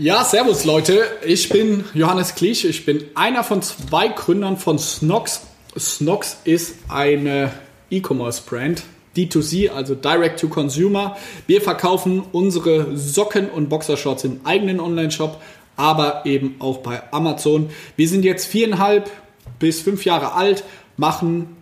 Ja, servus Leute. Ich bin Johannes Klich. Ich bin einer von zwei Gründern von Snox. Snox ist eine E-Commerce-Brand. D2C, also Direct to Consumer. Wir verkaufen unsere Socken und Boxershorts im eigenen Online-Shop, aber eben auch bei Amazon. Wir sind jetzt viereinhalb bis fünf Jahre alt, machen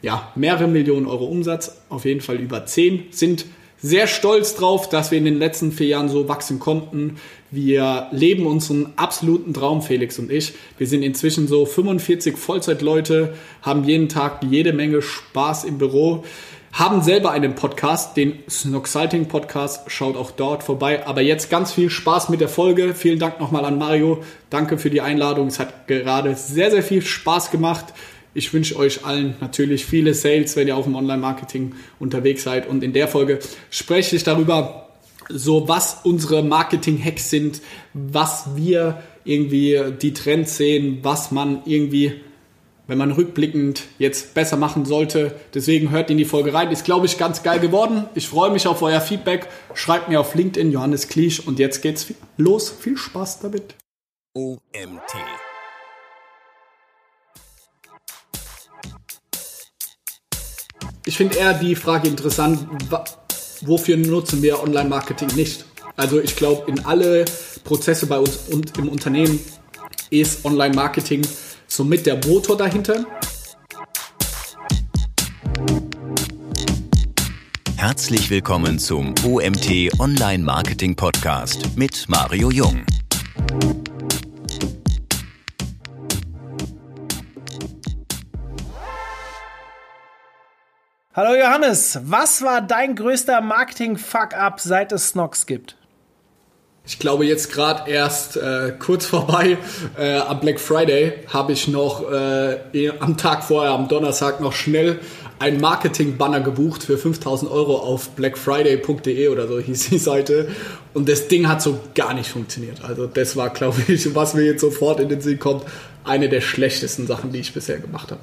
ja, mehrere Millionen Euro Umsatz, auf jeden Fall über zehn, sind sehr stolz drauf, dass wir in den letzten vier Jahren so wachsen konnten. Wir leben unseren absoluten Traum, Felix und ich. Wir sind inzwischen so 45 Vollzeitleute, haben jeden Tag jede Menge Spaß im Büro, haben selber einen Podcast, den Snoxalting Podcast. Schaut auch dort vorbei. Aber jetzt ganz viel Spaß mit der Folge. Vielen Dank nochmal an Mario. Danke für die Einladung. Es hat gerade sehr, sehr viel Spaß gemacht. Ich wünsche euch allen natürlich viele Sales, wenn ihr auch im Online-Marketing unterwegs seid. Und in der Folge spreche ich darüber, so was unsere Marketing-Hacks sind, was wir irgendwie die Trends sehen, was man irgendwie, wenn man rückblickend jetzt besser machen sollte. Deswegen hört in die Folge rein. Ist, glaube ich, ganz geil geworden. Ich freue mich auf euer Feedback. Schreibt mir auf LinkedIn Johannes Kliesch und jetzt geht's los. Viel Spaß damit. OMT. Ich finde eher die Frage interessant, wofür nutzen wir Online-Marketing nicht? Also ich glaube, in alle Prozesse bei uns und im Unternehmen ist Online-Marketing somit der Motor dahinter. Herzlich willkommen zum OMT Online Marketing Podcast mit Mario Jung. Hallo Johannes, was war dein größter Marketing-Fuck-up, seit es Snox gibt? Ich glaube jetzt gerade erst äh, kurz vorbei äh, am Black Friday habe ich noch äh, am Tag vorher, am Donnerstag noch schnell ein Marketing-Banner gebucht für 5000 Euro auf blackfriday.de oder so hieß die Seite. Und das Ding hat so gar nicht funktioniert. Also das war, glaube ich, was mir jetzt sofort in den Sinn kommt, eine der schlechtesten Sachen, die ich bisher gemacht habe.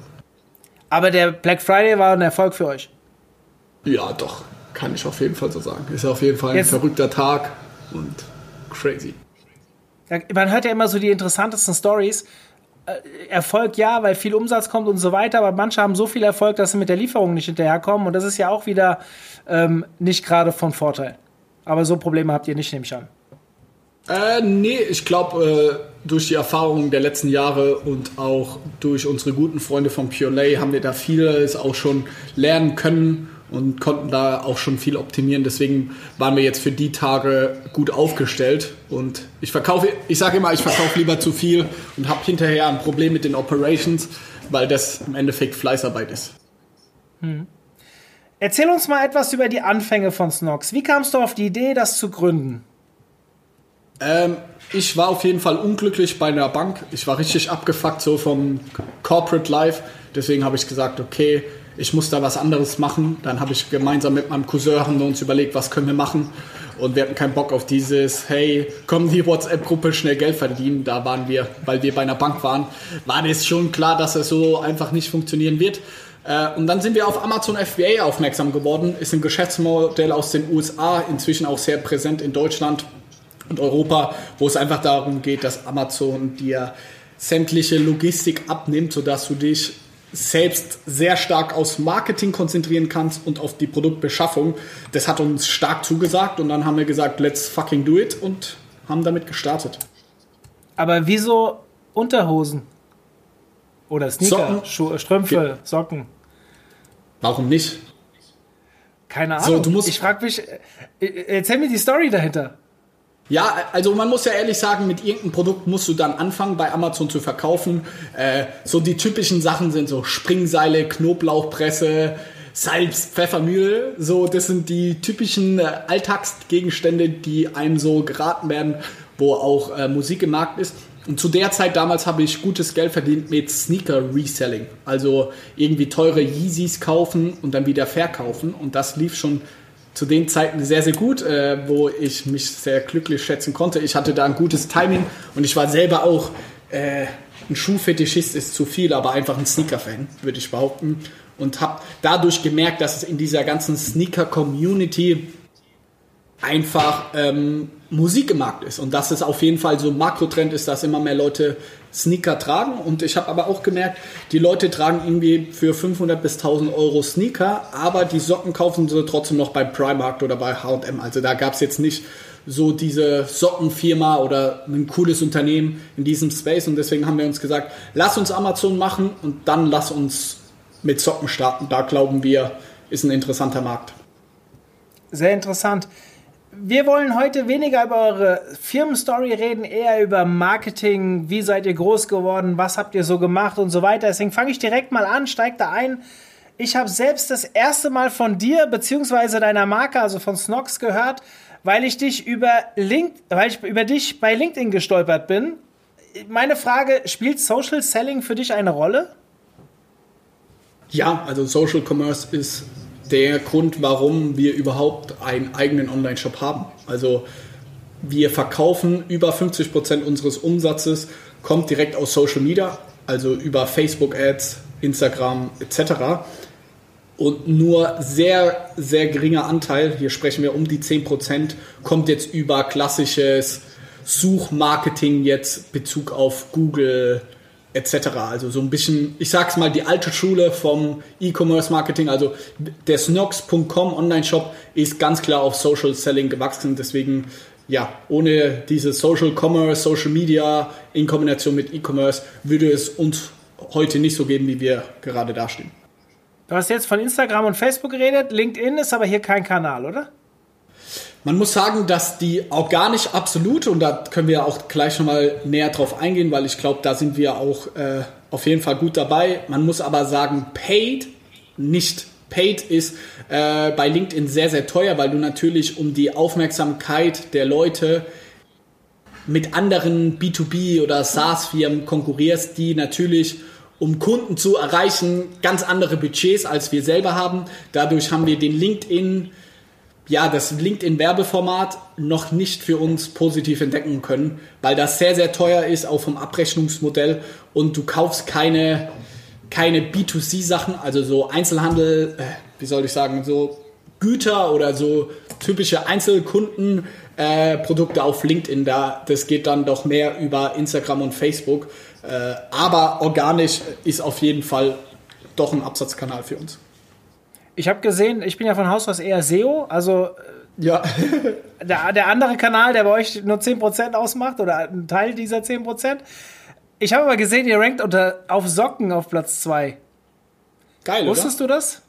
Aber der Black Friday war ein Erfolg für euch. Ja, doch. Kann ich auf jeden Fall so sagen. Ist auf jeden Fall ein Jetzt, verrückter Tag und crazy. Man hört ja immer so die interessantesten Stories. Äh, Erfolg ja, weil viel Umsatz kommt und so weiter, aber manche haben so viel Erfolg, dass sie mit der Lieferung nicht hinterherkommen und das ist ja auch wieder ähm, nicht gerade von Vorteil. Aber so Probleme habt ihr nicht, nehme ich an. Äh, nee, ich glaube, äh, durch die Erfahrungen der letzten Jahre und auch durch unsere guten Freunde von Pure Lay haben wir da vieles auch schon lernen können und konnten da auch schon viel optimieren. Deswegen waren wir jetzt für die Tage gut aufgestellt. Und ich verkaufe, ich sage immer, ich verkaufe lieber zu viel und habe hinterher ein Problem mit den Operations, weil das im Endeffekt Fleißarbeit ist. Hm. Erzähl uns mal etwas über die Anfänge von Snox. Wie kamst du auf die Idee, das zu gründen? Ähm, ich war auf jeden Fall unglücklich bei einer Bank. Ich war richtig abgefuckt so vom Corporate Life. Deswegen habe ich gesagt, okay, ich muss da was anderes machen. Dann habe ich gemeinsam mit meinem Cousin haben wir uns überlegt, was können wir machen. Und wir hatten keinen Bock auf dieses, hey, komm die WhatsApp-Gruppe schnell Geld verdienen. Da waren wir, weil wir bei einer Bank waren, war das schon klar, dass es so einfach nicht funktionieren wird. Äh, und dann sind wir auf Amazon FBA aufmerksam geworden. Ist ein Geschäftsmodell aus den USA, inzwischen auch sehr präsent in Deutschland und Europa, wo es einfach darum geht, dass Amazon dir sämtliche Logistik abnimmt, sodass du dich selbst sehr stark aufs Marketing konzentrieren kannst und auf die Produktbeschaffung. Das hat uns stark zugesagt und dann haben wir gesagt, let's fucking do it und haben damit gestartet. Aber wieso Unterhosen? Oder Sneaker, Socken? Strümpfe, Socken? Warum nicht? Keine Ahnung. So, ich frage mich, äh, erzähl mir die Story dahinter. Ja, also man muss ja ehrlich sagen, mit irgendeinem Produkt musst du dann anfangen, bei Amazon zu verkaufen. Äh, so die typischen Sachen sind so Springseile, Knoblauchpresse, Salz, Pfeffermühle. So, das sind die typischen äh, Alltagsgegenstände, die einem so geraten werden, wo auch äh, Musik im Markt ist. Und zu der Zeit damals habe ich gutes Geld verdient mit Sneaker Reselling. Also irgendwie teure Yeezys kaufen und dann wieder verkaufen. Und das lief schon zu den Zeiten sehr, sehr gut, äh, wo ich mich sehr glücklich schätzen konnte. Ich hatte da ein gutes Timing und ich war selber auch äh, ein Schuhfetischist ist zu viel, aber einfach ein Sneaker-Fan, würde ich behaupten. Und habe dadurch gemerkt, dass es in dieser ganzen Sneaker-Community einfach ähm, Musik im ist und dass es auf jeden Fall so ein Makrotrend ist, dass immer mehr Leute Sneaker tragen und ich habe aber auch gemerkt, die Leute tragen irgendwie für 500 bis 1000 Euro Sneaker, aber die Socken kaufen sie trotzdem noch bei Primark oder bei H&M. Also da gab es jetzt nicht so diese Sockenfirma oder ein cooles Unternehmen in diesem Space und deswegen haben wir uns gesagt, lass uns Amazon machen und dann lass uns mit Socken starten. Da glauben wir, ist ein interessanter Markt. Sehr interessant. Wir wollen heute weniger über eure Firmenstory reden, eher über Marketing. Wie seid ihr groß geworden? Was habt ihr so gemacht und so weiter? Deswegen fange ich direkt mal an, steig da ein. Ich habe selbst das erste Mal von dir bzw. deiner Marke, also von Snox, gehört, weil ich dich über Link, weil ich über dich bei LinkedIn gestolpert bin. Meine Frage: Spielt Social Selling für dich eine Rolle? Ja, also Social Commerce ist der Grund, warum wir überhaupt einen eigenen Online-Shop haben. Also wir verkaufen über 50 Prozent unseres Umsatzes, kommt direkt aus Social Media, also über Facebook-Ads, Instagram etc. Und nur sehr, sehr geringer Anteil, hier sprechen wir um die 10%, kommt jetzt über klassisches Suchmarketing jetzt Bezug auf Google, etc. Also so ein bisschen, ich sag's mal, die alte Schule vom E-Commerce Marketing. Also der Snox.com Online-Shop ist ganz klar auf Social Selling gewachsen. Deswegen, ja, ohne diese Social Commerce, Social Media in Kombination mit E-Commerce würde es uns heute nicht so geben, wie wir gerade dastehen. Du hast jetzt von Instagram und Facebook geredet. LinkedIn ist aber hier kein Kanal, oder? Man muss sagen, dass die organisch absolut, und da können wir auch gleich nochmal näher drauf eingehen, weil ich glaube, da sind wir auch äh, auf jeden Fall gut dabei. Man muss aber sagen, paid nicht. Paid ist äh, bei LinkedIn sehr, sehr teuer, weil du natürlich um die Aufmerksamkeit der Leute mit anderen B2B oder SaaS-Firmen konkurrierst, die natürlich um Kunden zu erreichen, ganz andere Budgets als wir selber haben. Dadurch haben wir den LinkedIn ja, das LinkedIn-Werbeformat noch nicht für uns positiv entdecken können, weil das sehr, sehr teuer ist, auch vom Abrechnungsmodell und du kaufst keine, keine B2C-Sachen, also so Einzelhandel, äh, wie soll ich sagen, so Güter oder so typische Einzelkundenprodukte äh, auf LinkedIn. Da, das geht dann doch mehr über Instagram und Facebook. Äh, aber organisch ist auf jeden Fall doch ein Absatzkanal für uns. Ich habe gesehen, ich bin ja von Haus aus eher SEO, also äh, ja. der, der andere Kanal, der bei euch nur 10% ausmacht oder ein Teil dieser 10%. Ich habe aber gesehen, ihr rankt unter, auf Socken auf Platz 2. Geil, Wusstest oder? du das?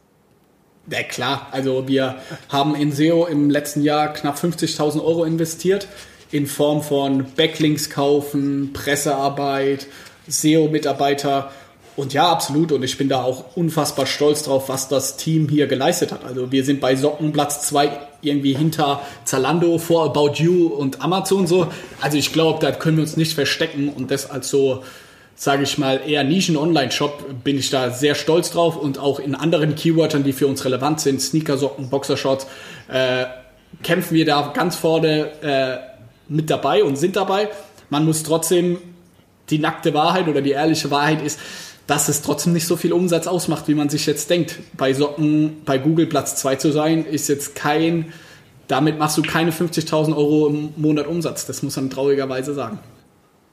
Ja, klar. Also wir haben in SEO im letzten Jahr knapp 50.000 Euro investiert in Form von Backlinks kaufen, Pressearbeit, SEO-Mitarbeiter und ja, absolut. Und ich bin da auch unfassbar stolz drauf, was das Team hier geleistet hat. Also wir sind bei Socken Platz 2 irgendwie hinter Zalando, vor About You und Amazon so. Also ich glaube, da können wir uns nicht verstecken. Und das als so, sage ich mal, eher Nischen-Online-Shop bin ich da sehr stolz drauf. Und auch in anderen Keywörtern, die für uns relevant sind, Sneaker-Socken, Boxershorts, äh, kämpfen wir da ganz vorne äh, mit dabei und sind dabei. Man muss trotzdem die nackte Wahrheit oder die ehrliche Wahrheit ist, dass es trotzdem nicht so viel Umsatz ausmacht, wie man sich jetzt denkt. Bei Socken, bei Google Platz 2 zu sein, ist jetzt kein, damit machst du keine 50.000 Euro im Monat Umsatz. Das muss man traurigerweise sagen.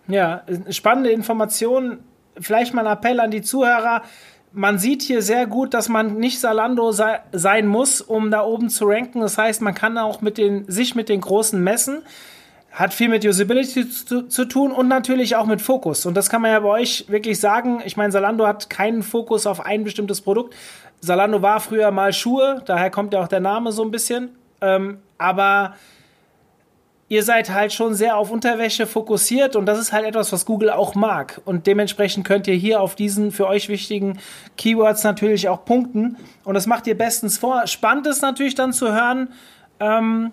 Ja, spannende Information. Vielleicht mal ein Appell an die Zuhörer. Man sieht hier sehr gut, dass man nicht Salando sei, sein muss, um da oben zu ranken. Das heißt, man kann auch mit den, sich mit den Großen messen hat viel mit Usability zu, zu, tun und natürlich auch mit Fokus. Und das kann man ja bei euch wirklich sagen. Ich meine, Salando hat keinen Fokus auf ein bestimmtes Produkt. Salando war früher mal Schuhe, daher kommt ja auch der Name so ein bisschen. Ähm, aber ihr seid halt schon sehr auf Unterwäsche fokussiert und das ist halt etwas, was Google auch mag. Und dementsprechend könnt ihr hier auf diesen für euch wichtigen Keywords natürlich auch punkten. Und das macht ihr bestens vor. Spannend ist natürlich dann zu hören, ähm,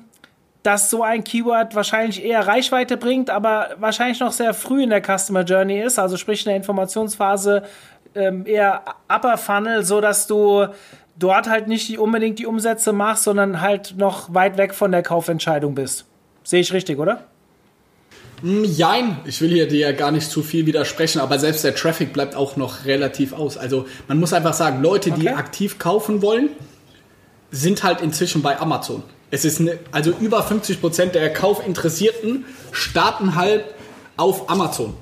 dass so ein Keyword wahrscheinlich eher Reichweite bringt, aber wahrscheinlich noch sehr früh in der Customer Journey ist, also sprich in der Informationsphase ähm, eher Upper Funnel, so dass du dort halt nicht die, unbedingt die Umsätze machst, sondern halt noch weit weg von der Kaufentscheidung bist. Sehe ich richtig, oder? Hm, jein, ich will hier dir ja gar nicht zu viel widersprechen, aber selbst der Traffic bleibt auch noch relativ aus. Also man muss einfach sagen, Leute, die okay. aktiv kaufen wollen, sind halt inzwischen bei Amazon Es ist eine, also über 50 Prozent der Kaufinteressierten starten halt auf Amazon.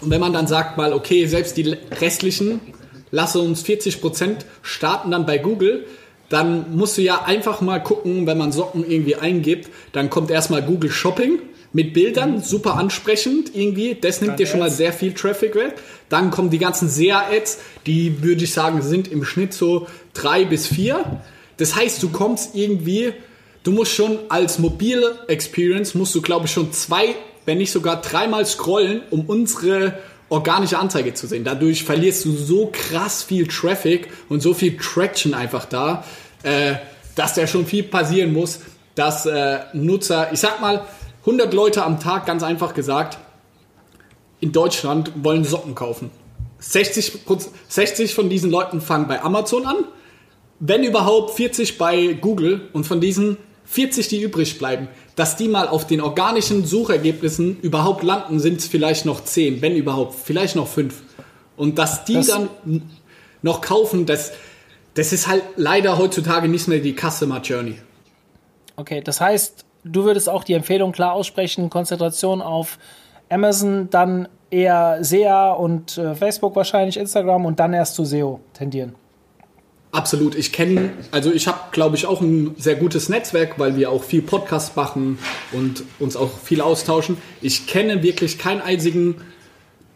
Und wenn man dann sagt mal, okay, selbst die restlichen, lasse uns 40 Prozent starten dann bei Google, dann musst du ja einfach mal gucken, wenn man Socken irgendwie eingibt, dann kommt erstmal Google Shopping mit Bildern, super ansprechend irgendwie. Das nimmt dir schon mal sehr viel Traffic weg. Dann kommen die ganzen SEA-Ads, die würde ich sagen, sind im Schnitt so drei bis vier. Das heißt, du kommst irgendwie, du musst schon als mobile Experience, musst du glaube ich schon zwei, wenn nicht sogar dreimal scrollen, um unsere organische Anzeige zu sehen. Dadurch verlierst du so krass viel Traffic und so viel Traction einfach da, äh, dass da schon viel passieren muss, dass äh, Nutzer, ich sag mal, 100 Leute am Tag, ganz einfach gesagt, in Deutschland wollen Socken kaufen. 60, 60 von diesen Leuten fangen bei Amazon an, wenn überhaupt 40 bei Google und von diesen 40, die übrig bleiben, dass die mal auf den organischen Suchergebnissen überhaupt landen, sind es vielleicht noch 10, wenn überhaupt, vielleicht noch 5. Und dass die das dann noch kaufen, das, das ist halt leider heutzutage nicht mehr die Customer Journey. Okay, das heißt, du würdest auch die Empfehlung klar aussprechen, Konzentration auf Amazon, dann eher SEA und äh, Facebook wahrscheinlich, Instagram und dann erst zu SEO tendieren. Absolut. Ich kenne, also ich habe, glaube ich, auch ein sehr gutes Netzwerk, weil wir auch viel Podcast machen und uns auch viel austauschen. Ich kenne wirklich keinen einzigen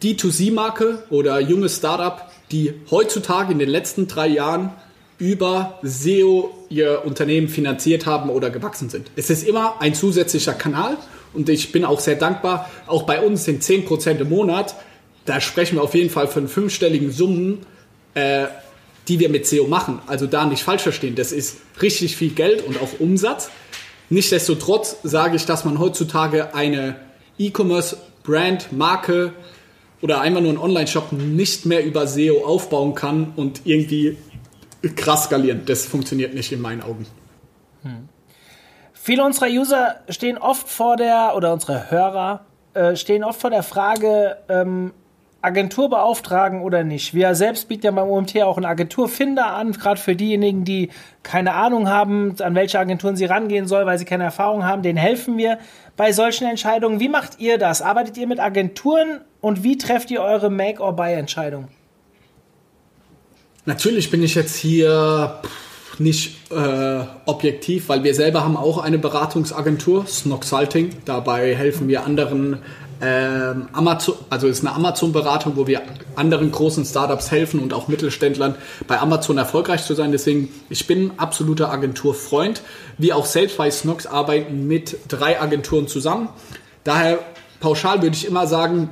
D2C-Marke oder junges Startup, die heutzutage in den letzten drei Jahren über SEO ihr Unternehmen finanziert haben oder gewachsen sind. Es ist immer ein zusätzlicher Kanal und ich bin auch sehr dankbar. Auch bei uns sind 10% im Monat. Da sprechen wir auf jeden Fall von fünfstelligen Summen. Äh, die wir mit SEO machen. Also da nicht falsch verstehen. Das ist richtig viel Geld und auch Umsatz. Nichtsdestotrotz sage ich, dass man heutzutage eine E-Commerce-Brand, Marke oder einfach nur einen Online-Shop nicht mehr über SEO aufbauen kann und irgendwie krass skalieren. Das funktioniert nicht in meinen Augen. Hm. Viele unserer User stehen oft vor der, oder unsere Hörer äh, stehen oft vor der Frage, ähm, Agentur beauftragen oder nicht. Wir selbst bieten ja beim OMT auch einen Agenturfinder an, gerade für diejenigen, die keine Ahnung haben, an welche Agenturen sie rangehen soll, weil sie keine Erfahrung haben. Denen helfen wir bei solchen Entscheidungen. Wie macht ihr das? Arbeitet ihr mit Agenturen und wie trefft ihr eure Make-or-Buy-Entscheidung? Natürlich bin ich jetzt hier nicht äh, objektiv, weil wir selber haben auch eine Beratungsagentur, Snoxalting. Dabei helfen wir anderen ähm, Amazon, also ist eine Amazon-Beratung, wo wir anderen großen Startups helfen und auch Mittelständlern bei Amazon erfolgreich zu sein. Deswegen, ich bin absoluter Agenturfreund. Wir auch selbst bei Snox arbeiten mit drei Agenturen zusammen. Daher pauschal würde ich immer sagen,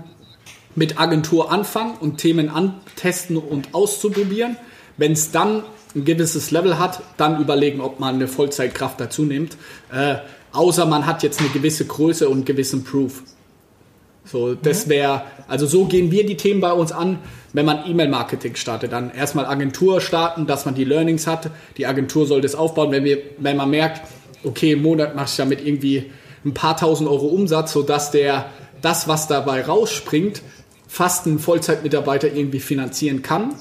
mit Agentur anfangen und Themen antesten und auszuprobieren. Wenn es dann ein gewisses Level hat, dann überlegen, ob man eine Vollzeitkraft dazu nimmt. Äh, außer man hat jetzt eine gewisse Größe und gewissen Proof. So, das wäre, also so gehen wir die Themen bei uns an, wenn man E-Mail-Marketing startet. Dann erstmal Agentur starten, dass man die Learnings hat. Die Agentur soll das aufbauen, wenn, wir, wenn man merkt, okay, im Monat mache ich damit irgendwie ein paar tausend Euro Umsatz, sodass der, das, was dabei rausspringt, fast ein Vollzeitmitarbeiter irgendwie finanzieren kann.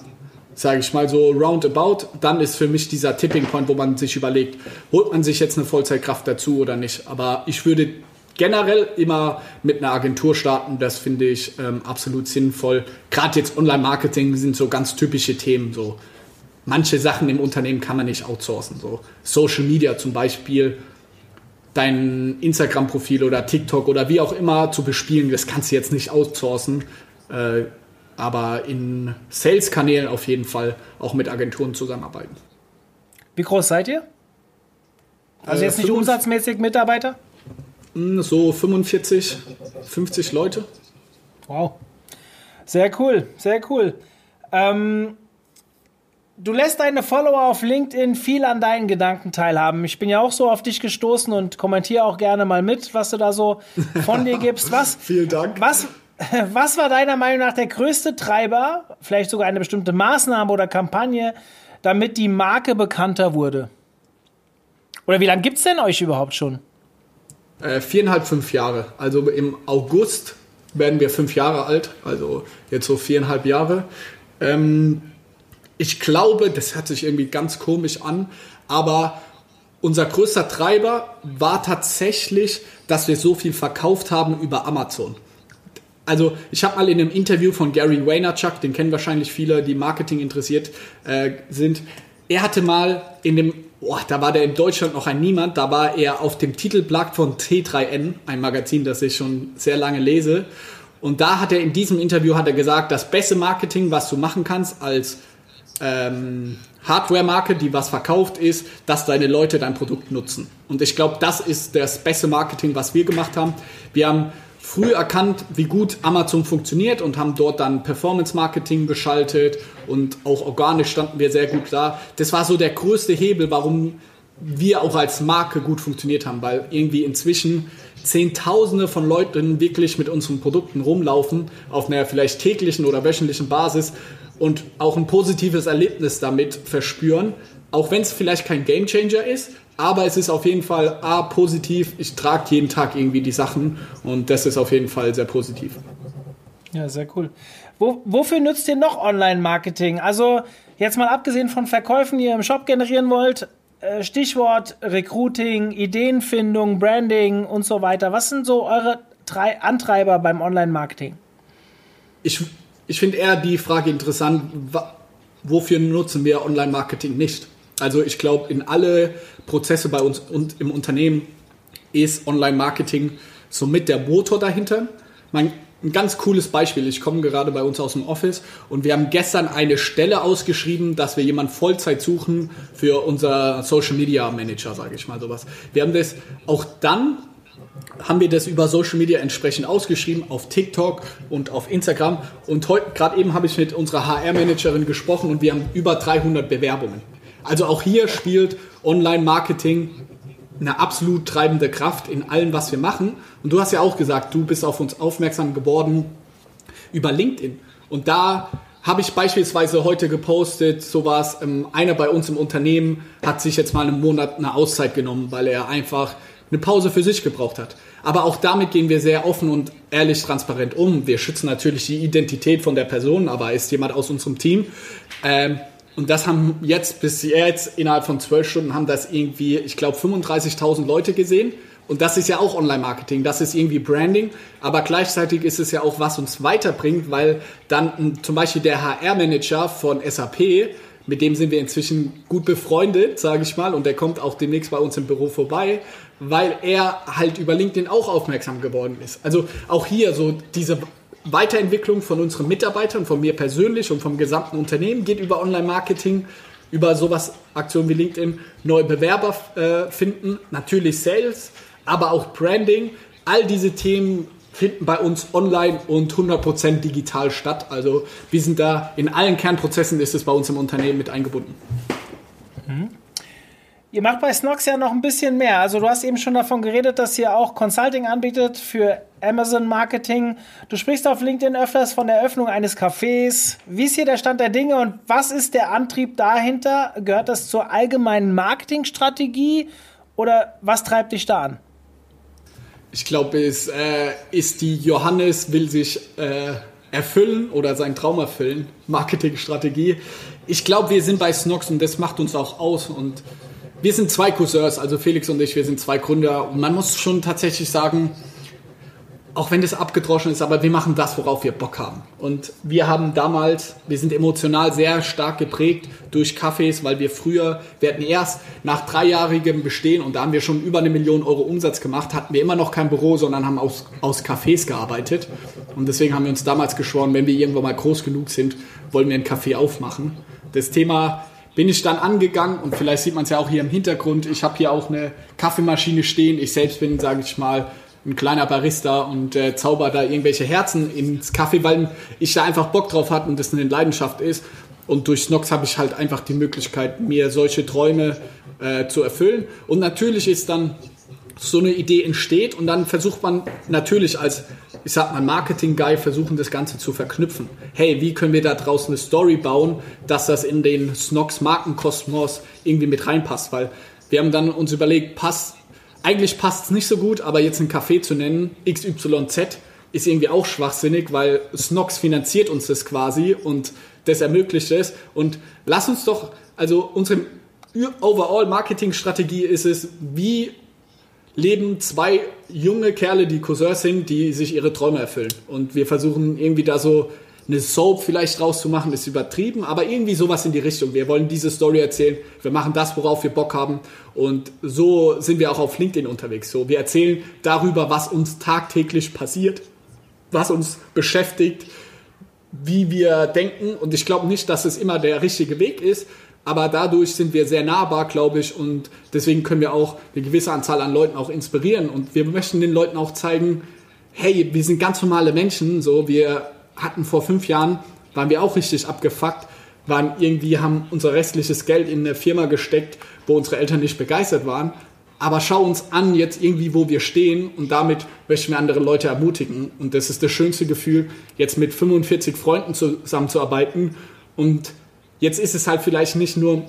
Sage ich mal so roundabout, dann ist für mich dieser Tipping Point, wo man sich überlegt, holt man sich jetzt eine Vollzeitkraft dazu oder nicht. Aber ich würde generell immer mit einer Agentur starten, das finde ich ähm, absolut sinnvoll. Gerade jetzt Online-Marketing sind so ganz typische Themen. So manche Sachen im Unternehmen kann man nicht outsourcen. So Social Media zum Beispiel, dein Instagram-Profil oder TikTok oder wie auch immer zu bespielen, das kannst du jetzt nicht outsourcen. Äh, aber in Sales-Kanälen auf jeden Fall auch mit Agenturen zusammenarbeiten. Wie groß seid ihr? Also jetzt nicht umsatzmäßig Mitarbeiter? Hm, so 45, 50 Leute. Wow. Sehr cool, sehr cool. Ähm, du lässt deine Follower auf LinkedIn viel an deinen Gedanken teilhaben. Ich bin ja auch so auf dich gestoßen und kommentiere auch gerne mal mit, was du da so von dir gibst. Was, Vielen Dank. Was, was war deiner Meinung nach der größte Treiber, vielleicht sogar eine bestimmte Maßnahme oder Kampagne, damit die Marke bekannter wurde? Oder wie lange gibt es denn euch überhaupt schon? Äh, viereinhalb, fünf Jahre. Also im August werden wir fünf Jahre alt, also jetzt so viereinhalb Jahre. Ähm, ich glaube, das hört sich irgendwie ganz komisch an, aber unser größter Treiber war tatsächlich, dass wir so viel verkauft haben über Amazon. Also ich habe mal in einem Interview von Gary Vaynerchuk, den kennen wahrscheinlich viele, die Marketing interessiert äh, sind. Er hatte mal in dem, oh, da war der in Deutschland noch ein Niemand, da war er auf dem Titelblatt von T3N, ein Magazin, das ich schon sehr lange lese. Und da hat er in diesem Interview hat er gesagt, das beste Marketing, was du machen kannst als ähm, Hardware-Marke, die was verkauft, ist, dass deine Leute dein Produkt nutzen. Und ich glaube, das ist das beste Marketing, was wir gemacht haben. Wir haben früh erkannt, wie gut Amazon funktioniert und haben dort dann Performance-Marketing geschaltet und auch organisch standen wir sehr gut da. Das war so der größte Hebel, warum wir auch als Marke gut funktioniert haben, weil irgendwie inzwischen Zehntausende von Leuten wirklich mit unseren Produkten rumlaufen, auf einer vielleicht täglichen oder wöchentlichen Basis und auch ein positives Erlebnis damit verspüren, auch wenn es vielleicht kein Gamechanger ist, aber es ist auf jeden Fall A, positiv. Ich trage jeden Tag irgendwie die Sachen und das ist auf jeden Fall sehr positiv. Ja, sehr cool. Wo, wofür nützt ihr noch Online-Marketing? Also jetzt mal abgesehen von Verkäufen, die ihr im Shop generieren wollt, äh, Stichwort Recruiting, Ideenfindung, Branding und so weiter. Was sind so eure drei Antreiber beim Online-Marketing? Ich, ich finde eher die Frage interessant, wofür nutzen wir Online-Marketing nicht? Also ich glaube, in alle Prozesse bei uns und im Unternehmen ist Online-Marketing somit der Motor dahinter. Mein, ein ganz cooles Beispiel. Ich komme gerade bei uns aus dem Office und wir haben gestern eine Stelle ausgeschrieben, dass wir jemanden Vollzeit suchen für unser Social Media Manager, sage ich mal sowas. Wir haben das auch dann haben wir das über Social Media entsprechend ausgeschrieben, auf TikTok und auf Instagram. Und gerade eben habe ich mit unserer HR-Managerin gesprochen und wir haben über 300 Bewerbungen. Also auch hier spielt Online-Marketing eine absolut treibende Kraft in allem, was wir machen. Und du hast ja auch gesagt, du bist auf uns aufmerksam geworden über LinkedIn. Und da habe ich beispielsweise heute gepostet, sowas, ähm, einer bei uns im Unternehmen hat sich jetzt mal einen Monat eine Auszeit genommen, weil er einfach eine Pause für sich gebraucht hat. Aber auch damit gehen wir sehr offen und ehrlich transparent um. Wir schützen natürlich die Identität von der Person, aber ist jemand aus unserem Team. Ähm, und das haben jetzt bis jetzt innerhalb von zwölf Stunden haben das irgendwie, ich glaube, 35.000 Leute gesehen. Und das ist ja auch Online-Marketing, das ist irgendwie Branding, aber gleichzeitig ist es ja auch, was uns weiterbringt, weil dann zum Beispiel der HR-Manager von SAP, mit dem sind wir inzwischen gut befreundet, sage ich mal, und der kommt auch demnächst bei uns im Büro vorbei, weil er halt über LinkedIn auch aufmerksam geworden ist. Also auch hier so diese Weiterentwicklung von unseren Mitarbeitern, von mir persönlich und vom gesamten Unternehmen geht über Online-Marketing, über sowas, Aktionen wie LinkedIn, neue Bewerber äh, finden, natürlich Sales, aber auch Branding. All diese Themen finden bei uns online und 100% digital statt. Also wir sind da in allen Kernprozessen ist es bei uns im Unternehmen mit eingebunden. Mhm. Ihr macht bei Snox ja noch ein bisschen mehr. Also du hast eben schon davon geredet, dass ihr auch Consulting anbietet für Amazon Marketing. Du sprichst auf LinkedIn öfters von der Eröffnung eines Cafés. Wie ist hier der Stand der Dinge und was ist der Antrieb dahinter? Gehört das zur allgemeinen Marketingstrategie oder was treibt dich da an? Ich glaube, es äh, ist die Johannes will sich äh, erfüllen oder seinen Traum erfüllen. Marketingstrategie. Ich glaube, wir sind bei Snox und das macht uns auch aus und wir sind zwei Cousins, also Felix und ich, wir sind zwei Gründer. Und man muss schon tatsächlich sagen, auch wenn das abgedroschen ist, aber wir machen das, worauf wir Bock haben. Und wir haben damals, wir sind emotional sehr stark geprägt durch Cafés, weil wir früher, wir hatten erst nach dreijährigem Bestehen und da haben wir schon über eine Million Euro Umsatz gemacht, hatten wir immer noch kein Büro, sondern haben aus, aus Cafés gearbeitet. Und deswegen haben wir uns damals geschworen, wenn wir irgendwann mal groß genug sind, wollen wir ein Café aufmachen. Das Thema bin ich dann angegangen und vielleicht sieht man es ja auch hier im Hintergrund. Ich habe hier auch eine Kaffeemaschine stehen. Ich selbst bin, sage ich mal, ein kleiner Barista und äh, zauber da irgendwelche Herzen ins Kaffee, weil ich da einfach Bock drauf hatte und das eine Leidenschaft ist. Und durch Snox habe ich halt einfach die Möglichkeit, mir solche Träume äh, zu erfüllen. Und natürlich ist dann so eine Idee entsteht und dann versucht man natürlich als, ich sag mal, Marketing-Guy versuchen, das Ganze zu verknüpfen. Hey, wie können wir da draußen eine Story bauen, dass das in den Snox Markenkosmos irgendwie mit reinpasst? Weil wir haben dann uns überlegt, passt, eigentlich passt es nicht so gut, aber jetzt ein Café zu nennen, XYZ, ist irgendwie auch schwachsinnig, weil Snox finanziert uns das quasi und das ermöglicht es. Und lass uns doch, also unsere overall Marketingstrategie ist es, wie leben zwei junge Kerle, die Cousins sind, die sich ihre Träume erfüllen. Und wir versuchen irgendwie da so eine Soap vielleicht rauszumachen, ist übertrieben, aber irgendwie sowas in die Richtung. Wir wollen diese Story erzählen, wir machen das, worauf wir Bock haben und so sind wir auch auf LinkedIn unterwegs. So, wir erzählen darüber, was uns tagtäglich passiert, was uns beschäftigt, wie wir denken und ich glaube nicht, dass es immer der richtige Weg ist, aber dadurch sind wir sehr nahbar, glaube ich, und deswegen können wir auch eine gewisse Anzahl an Leuten auch inspirieren und wir möchten den Leuten auch zeigen, hey, wir sind ganz normale Menschen, so, wir hatten vor fünf Jahren, waren wir auch richtig abgefuckt, waren irgendwie, haben unser restliches Geld in eine Firma gesteckt, wo unsere Eltern nicht begeistert waren, aber schau uns an jetzt irgendwie, wo wir stehen und damit möchten wir andere Leute ermutigen. Und das ist das schönste Gefühl, jetzt mit 45 Freunden zusammenzuarbeiten. Und Jetzt ist es halt vielleicht nicht nur,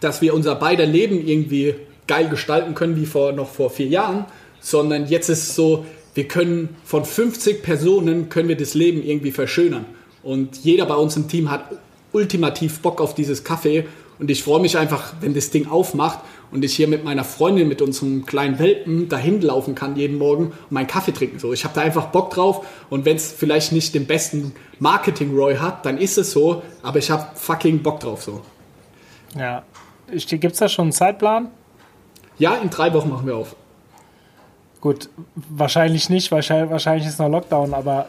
dass wir unser beider Leben irgendwie geil gestalten können wie vor noch vor vier Jahren, sondern jetzt ist es so, wir können von 50 Personen können wir das Leben irgendwie verschönern. Und jeder bei uns im Team hat ultimativ Bock auf dieses Kaffee. Und ich freue mich einfach, wenn das Ding aufmacht und ich hier mit meiner Freundin, mit unserem kleinen Welpen dahin laufen kann jeden Morgen und meinen Kaffee trinken. So, ich habe da einfach Bock drauf und wenn es vielleicht nicht den besten Marketing-Roy hat, dann ist es so, aber ich habe fucking Bock drauf so. Ja. Gibt es da schon einen Zeitplan? Ja, in drei Wochen machen wir auf. Gut, wahrscheinlich nicht, wahrscheinlich, wahrscheinlich ist noch Lockdown, aber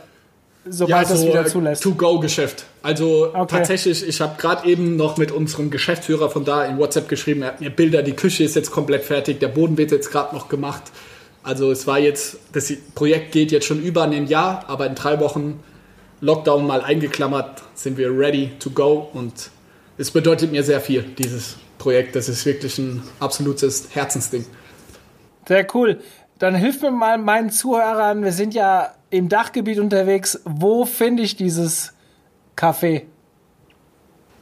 sobald ja, so, das wieder zulässt. To-Go-Geschäft. Also okay. tatsächlich, ich habe gerade eben noch mit unserem Geschäftsführer von da in WhatsApp geschrieben, er hat mir Bilder, die Küche ist jetzt komplett fertig, der Boden wird jetzt gerade noch gemacht. Also es war jetzt, das Projekt geht jetzt schon über ein Jahr, aber in drei Wochen Lockdown mal eingeklammert, sind wir ready to go und es bedeutet mir sehr viel, dieses Projekt. Das ist wirklich ein absolutes Herzensding. Sehr cool. Dann hilf mir mal meinen Zuhörern, wir sind ja im Dachgebiet unterwegs. Wo finde ich dieses Café?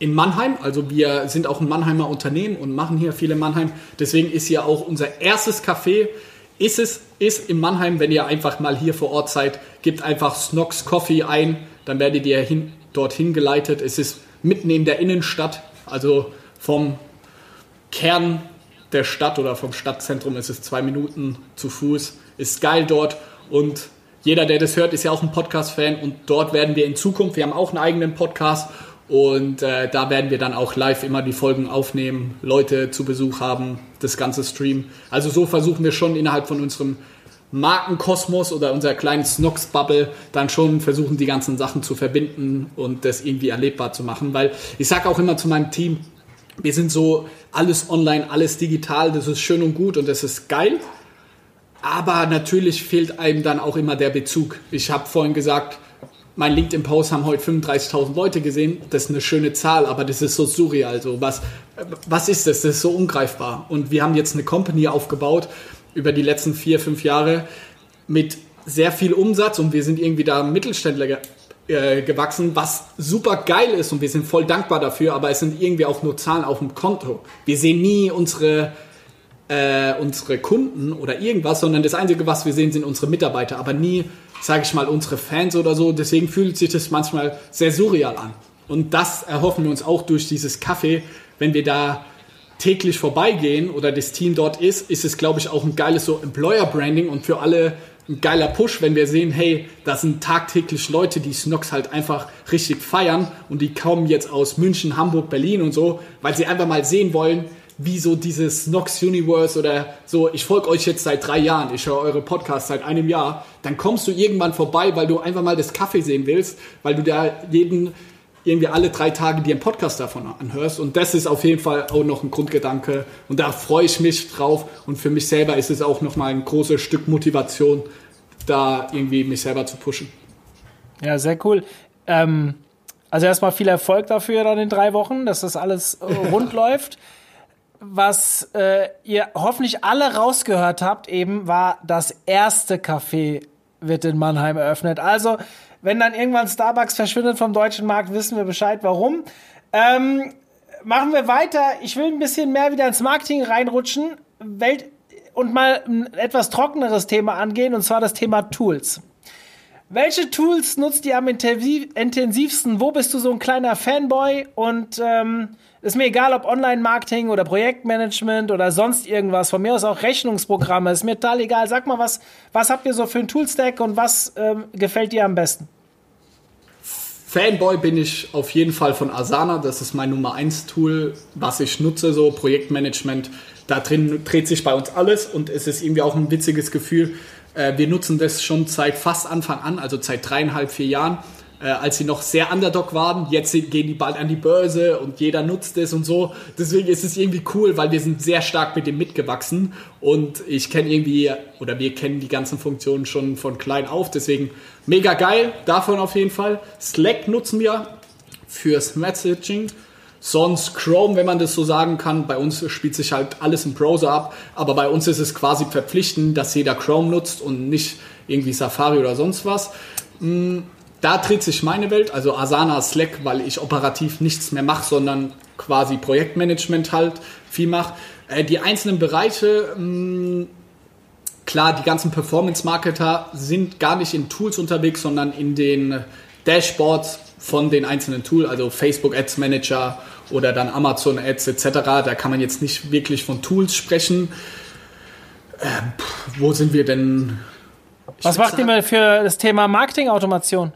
in Mannheim. Also wir sind auch ein Mannheimer Unternehmen und machen hier viele Mannheim. Deswegen ist hier auch unser erstes Café. Ist es ist in Mannheim, wenn ihr einfach mal hier vor Ort seid, gebt einfach Snox Coffee ein, dann werdet ihr hin, dorthin geleitet. Es ist mitten in der Innenstadt, also vom Kern der Stadt oder vom Stadtzentrum ist es zwei Minuten zu Fuß. Ist geil dort und jeder, der das hört, ist ja auch ein Podcast-Fan und dort werden wir in Zukunft, wir haben auch einen eigenen Podcast und äh, da werden wir dann auch live immer die Folgen aufnehmen, Leute zu Besuch haben, das ganze Stream. Also so versuchen wir schon innerhalb von unserem Markenkosmos oder unserer kleinen Snox-Bubble dann schon versuchen, die ganzen Sachen zu verbinden und das irgendwie erlebbar zu machen. Weil ich sage auch immer zu meinem Team, wir sind so alles online, alles digital, das ist schön und gut und das ist geil. Aber natürlich fehlt einem dann auch immer der Bezug. Ich habe vorhin gesagt, mein LinkedIn-Post haben heute 35.000 Leute gesehen. Das ist eine schöne Zahl, aber das ist so surreal. So was, was ist das? Das ist so ungreifbar. Und wir haben jetzt eine Company aufgebaut über die letzten vier, fünf Jahre mit sehr viel Umsatz und wir sind irgendwie da Mittelständler äh, gewachsen, was super geil ist und wir sind voll dankbar dafür, aber es sind irgendwie auch nur Zahlen auf dem Konto. Wir sehen nie unsere äh, unsere Kunden oder irgendwas, sondern das Einzige, was wir sehen, sind unsere Mitarbeiter, aber nie, sage ich mal, unsere Fans oder so. Deswegen fühlt sich das manchmal sehr surreal an. Und das erhoffen wir uns auch durch dieses Kaffee, wenn wir da täglich vorbeigehen oder das Team dort ist, ist es, glaube ich, auch ein geiles so Employer-Branding und für alle ein geiler Push, wenn wir sehen, hey, da sind tagtäglich Leute, die Snox halt einfach richtig feiern und die kommen jetzt aus München, Hamburg, Berlin und so, weil sie einfach mal sehen wollen, wie so dieses Nox Universe oder so, ich folge euch jetzt seit drei Jahren, ich höre eure Podcasts seit einem Jahr, dann kommst du irgendwann vorbei, weil du einfach mal das Kaffee sehen willst, weil du da jeden, irgendwie alle drei Tage dir einen Podcast davon anhörst. Und das ist auf jeden Fall auch noch ein Grundgedanke. Und da freue ich mich drauf. Und für mich selber ist es auch nochmal ein großes Stück Motivation, da irgendwie mich selber zu pushen. Ja, sehr cool. Ähm, also erstmal viel Erfolg dafür dann in drei Wochen, dass das alles rund läuft was äh, ihr hoffentlich alle rausgehört habt, eben war das erste Café wird in Mannheim eröffnet. Also, wenn dann irgendwann Starbucks verschwindet vom deutschen Markt, wissen wir Bescheid, warum. Ähm, machen wir weiter. Ich will ein bisschen mehr wieder ins Marketing reinrutschen Welt und mal ein etwas trockeneres Thema angehen, und zwar das Thema Tools. welche Tools nutzt ihr am intensivsten? Wo bist du so ein kleiner Fanboy? Und ähm, ist mir egal, ob Online-Marketing oder Projektmanagement oder sonst irgendwas. Von mir aus auch Rechnungsprogramme. Ist mir total egal. Sag mal, was, was habt ihr so für ein Toolstack und was ähm, gefällt dir am besten? Fanboy bin ich auf jeden Fall von Asana. Das ist mein Nummer 1 Tool, was ich nutze, so Projektmanagement. Da drin dreht sich bei uns alles und es ist irgendwie auch ein witziges Gefühl. Äh, wir nutzen das schon seit fast Anfang an, also seit dreieinhalb, vier Jahren äh, als sie noch sehr Underdog waren. Jetzt gehen die bald an die Börse und jeder nutzt es und so. Deswegen ist es irgendwie cool, weil wir sind sehr stark mit dem mitgewachsen und ich kenne irgendwie, oder wir kennen die ganzen Funktionen schon von klein auf. Deswegen mega geil, davon auf jeden Fall. Slack nutzen wir fürs Messaging. Sonst Chrome, wenn man das so sagen kann. Bei uns spielt sich halt alles im Browser ab, aber bei uns ist es quasi verpflichtend, dass jeder Chrome nutzt und nicht irgendwie Safari oder sonst was. Hm, da dreht sich meine Welt, also Asana Slack, weil ich operativ nichts mehr mache, sondern quasi Projektmanagement halt viel mache. Äh, die einzelnen Bereiche, mh, mm, klar, die ganzen Performance-Marketer sind gar nicht in Tools unterwegs, sondern in den Dashboards von den einzelnen Tools, also Facebook Ads Manager oder dann Amazon Ads etc. Da kann man jetzt nicht wirklich von Tools sprechen. Äh, wo sind wir denn? Ich Was macht ihr für das Thema Marketing-Automation?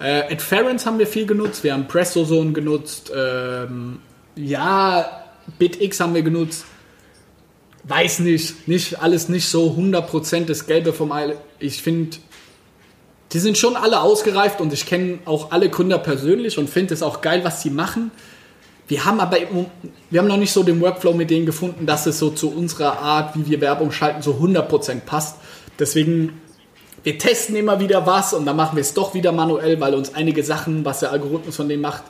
Äh, Adference haben wir viel genutzt, wir haben PressoZone genutzt, ähm, ja, BitX haben wir genutzt. Weiß nicht, nicht alles nicht so 100% das Gelbe vom Ei. Ich finde, die sind schon alle ausgereift und ich kenne auch alle Gründer persönlich und finde es auch geil, was sie machen. Wir haben aber wir haben noch nicht so den Workflow mit denen gefunden, dass es so zu unserer Art, wie wir Werbung schalten, so 100% passt. Deswegen wir testen immer wieder was und dann machen wir es doch wieder manuell, weil uns einige Sachen, was der Algorithmus von dem macht,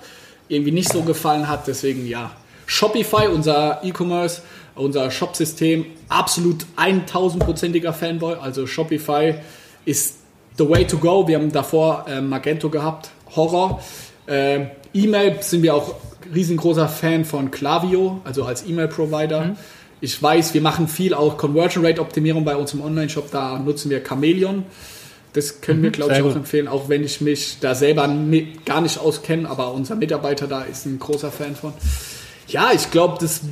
irgendwie nicht so gefallen hat. Deswegen ja. Shopify, unser E-Commerce, unser Shop-System, absolut 1000%iger Fanboy. Also Shopify ist the way to go. Wir haben davor äh, Magento gehabt, Horror. Äh, E-Mail sind wir auch riesengroßer Fan von Klaviyo, also als E-Mail-Provider. Mhm. Ich weiß, wir machen viel auch Conversion Rate Optimierung bei uns im Online-Shop. Da nutzen wir Chameleon. Das können mhm, wir, glaube ich, auch empfehlen, auch wenn ich mich da selber gar nicht auskenne, aber unser Mitarbeiter da ist ein großer Fan von. Ja, ich glaube, das,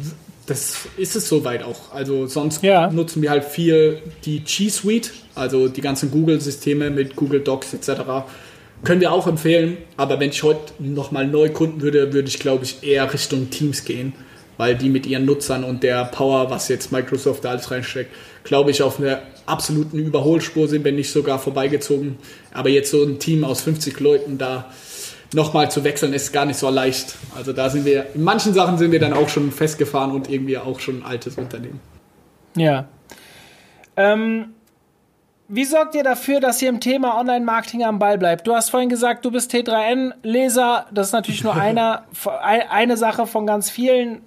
das ist es soweit auch. Also sonst ja. nutzen wir halt viel die G Suite, also die ganzen Google-Systeme mit Google Docs etc. Können wir auch empfehlen, aber wenn ich heute nochmal neu gründen würde, würde ich, glaube ich, eher Richtung Teams gehen weil die mit ihren Nutzern und der Power, was jetzt Microsoft da alles reinsteckt, glaube ich, auf einer absoluten Überholspur sind, wenn nicht sogar vorbeigezogen. Aber jetzt so ein Team aus 50 Leuten da nochmal zu wechseln, ist gar nicht so leicht. Also da sind wir, in manchen Sachen sind wir dann auch schon festgefahren und irgendwie auch schon ein altes Unternehmen. Ja. Ähm, wie sorgt ihr dafür, dass ihr im Thema Online-Marketing am Ball bleibt? Du hast vorhin gesagt, du bist T3N-Leser. Das ist natürlich nur einer, eine Sache von ganz vielen.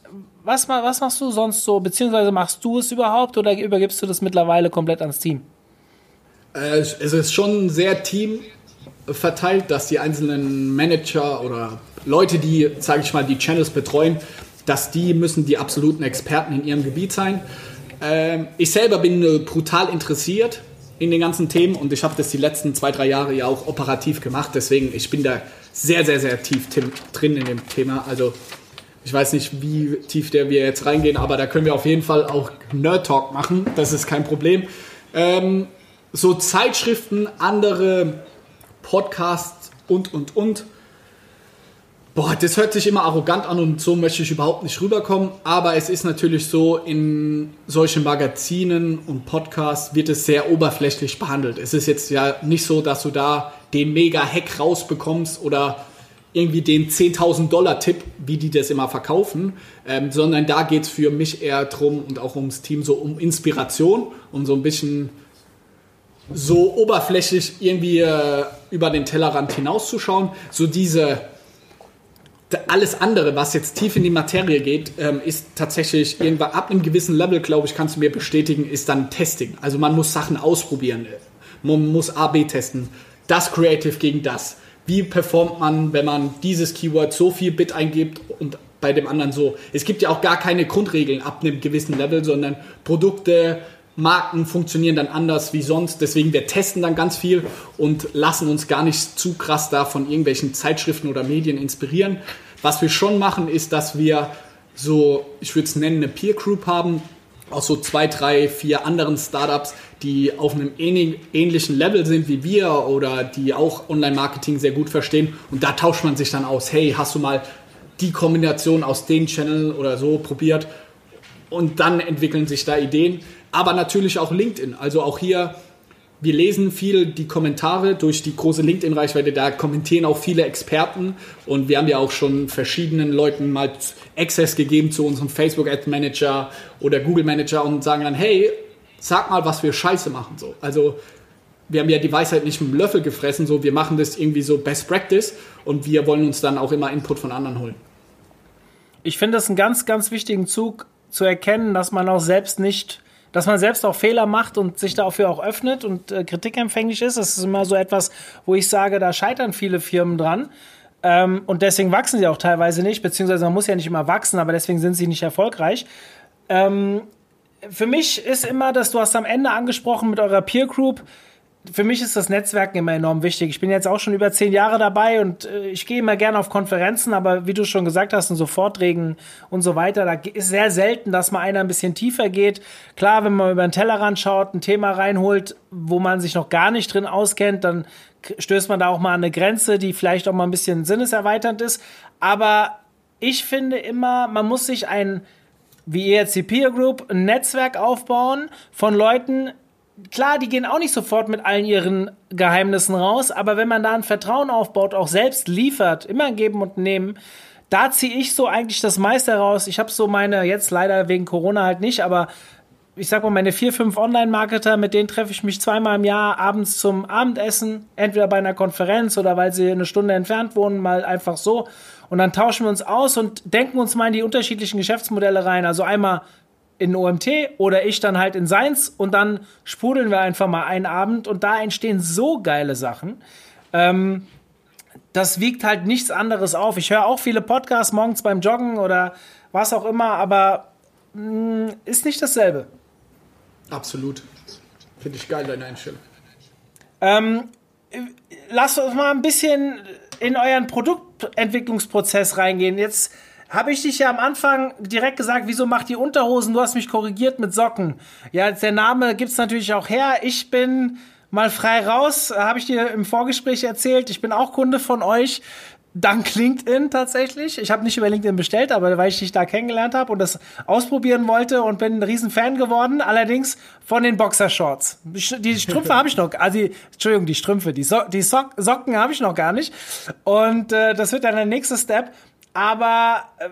Was, was machst du sonst so? Beziehungsweise machst du es überhaupt oder übergibst du das mittlerweile komplett ans Team? Äh, es ist schon sehr Team verteilt, dass die einzelnen Manager oder Leute, die, sage ich mal, die Channels betreuen, dass die müssen die absoluten Experten in ihrem Gebiet sein. Ähm, ich selber bin äh, brutal interessiert in den ganzen Themen und ich habe das die letzten zwei, drei Jahre ja auch operativ gemacht. Deswegen, ich bin da sehr, sehr, sehr tief drin in dem Thema. Also ich weiß nicht, wie tief der wir jetzt reingehen, aber da können wir auf jeden Fall auch Nerd Talk machen. Das ist kein Problem. Ähm, so Zeitschriften, andere Podcasts und, und, und Boah, das hört sich immer arrogant an und so möchte ich überhaupt nicht rüberkommen. Aber es ist natürlich so, in solchen Magazinen und Podcasts wird es sehr oberflächlich behandelt. Es ist jetzt ja nicht so, dass du da den Mega-Hack rausbekommst oder irgendwie den 10.000 Dollar Tipp, wie die das immer verkaufen, ähm, sondern da geht es für mich eher drum und auch ums Team so um Inspiration, um so ein bisschen so oberflächlich irgendwie äh, über den Tellerrand hinauszuschauen. So diese alles andere, was jetzt tief in die Materie geht, ähm, ist tatsächlich irgendwann ab einem gewissen Level, glaube ich, kannst du mir bestätigen, ist dann Testing. Also man muss Sachen ausprobieren. Man muss A-B testen. Das Creative gegen das. Wie performt man, wenn man dieses Keyword so viel Bit eingibt und bei dem anderen so? Es gibt ja auch gar keine Grundregeln ab einem gewissen Level, sondern Produkte, Marken funktionieren dann anders wie sonst. Deswegen, wir testen dann ganz viel und lassen uns gar nicht zu krass da von irgendwelchen Zeitschriften oder Medien inspirieren. Was wir schon machen, ist, dass wir so, ich würde es nennen, eine Peer Group haben, aus so zwei, drei, vier anderen Startups, die auf einem ähnlichen Level sind wie wir oder die auch Online-Marketing sehr gut verstehen. Und da tauscht man sich dann aus, hey, hast du mal die Kombination aus den Channel oder so probiert? Und dann entwickeln sich da Ideen aber natürlich auch LinkedIn. Also auch hier, wir lesen viel die Kommentare durch die große LinkedIn-Reichweite. Da kommentieren auch viele Experten und wir haben ja auch schon verschiedenen Leuten mal Access gegeben zu unserem Facebook Ad Manager oder Google Manager und sagen dann, hey, sag mal, was wir Scheiße machen. So. Also wir haben ja die Weisheit nicht mit dem Löffel gefressen, so wir machen das irgendwie so Best Practice und wir wollen uns dann auch immer Input von anderen holen. Ich finde das einen ganz, ganz wichtigen Zug zu erkennen, dass man auch selbst nicht dass man selbst auch Fehler macht und sich dafür auch öffnet und äh, kritikempfänglich ist. Das ist immer so etwas, wo ich sage, da scheitern viele Firmen dran. Ähm, und deswegen wachsen sie auch teilweise nicht, beziehungsweise man muss ja nicht immer wachsen, aber deswegen sind sie nicht erfolgreich. Ähm, für mich ist immer, dass du hast am Ende angesprochen mit eurer Peer Group, für mich ist das Netzwerken immer enorm wichtig. Ich bin jetzt auch schon über zehn Jahre dabei und äh, ich gehe immer gerne auf Konferenzen, aber wie du schon gesagt hast, in so Vorträgen und so weiter, da ist sehr selten, dass mal einer ein bisschen tiefer geht. Klar, wenn man über den Tellerrand schaut, ein Thema reinholt, wo man sich noch gar nicht drin auskennt, dann stößt man da auch mal an eine Grenze, die vielleicht auch mal ein bisschen sinneserweiternd ist. Aber ich finde immer, man muss sich ein wie ihr jetzt die Peer Group, ein Netzwerk aufbauen von Leuten, klar, die gehen auch nicht sofort mit allen ihren Geheimnissen raus, aber wenn man da ein Vertrauen aufbaut, auch selbst liefert, immer geben und nehmen, da ziehe ich so eigentlich das meiste raus. Ich habe so meine, jetzt leider wegen Corona halt nicht, aber ich sag mal, meine vier, fünf Online-Marketer, mit denen treffe ich mich zweimal im Jahr abends zum Abendessen, entweder bei einer Konferenz oder weil sie eine Stunde entfernt wohnen, mal einfach so. Und dann tauschen wir uns aus und denken uns mal in die unterschiedlichen Geschäftsmodelle rein. Also einmal in OMT oder ich dann halt in Seins und dann sprudeln wir einfach mal einen Abend und da entstehen so geile Sachen. Ähm, das wiegt halt nichts anderes auf. Ich höre auch viele Podcasts morgens beim Joggen oder was auch immer, aber mh, mm, ist nicht dasselbe. Absolut. Finde ich geil, deine Einstellung. Ähm, lasst uns mal ein bisschen in euren Produktentwicklungsprozess reingehen. Jetzt habe ich dich ja am Anfang direkt gesagt, wieso macht die Unterhosen? Du hast mich korrigiert mit Socken. Ja, der Name gibt's natürlich auch her. Ich bin mal frei raus, habe ich dir im Vorgespräch erzählt. Ich bin auch Kunde von euch. Dank LinkedIn tatsächlich. Ich habe nicht über LinkedIn bestellt, aber weil ich dich da kennengelernt habe und das ausprobieren wollte und bin ein riesen Fan geworden. Allerdings von den Boxershorts. Die Strümpfe habe ich noch, also die, Entschuldigung, die Strümpfe, die, so die so Socken habe ich noch gar nicht. Und äh, das wird dann der nächste Step. Aber äh,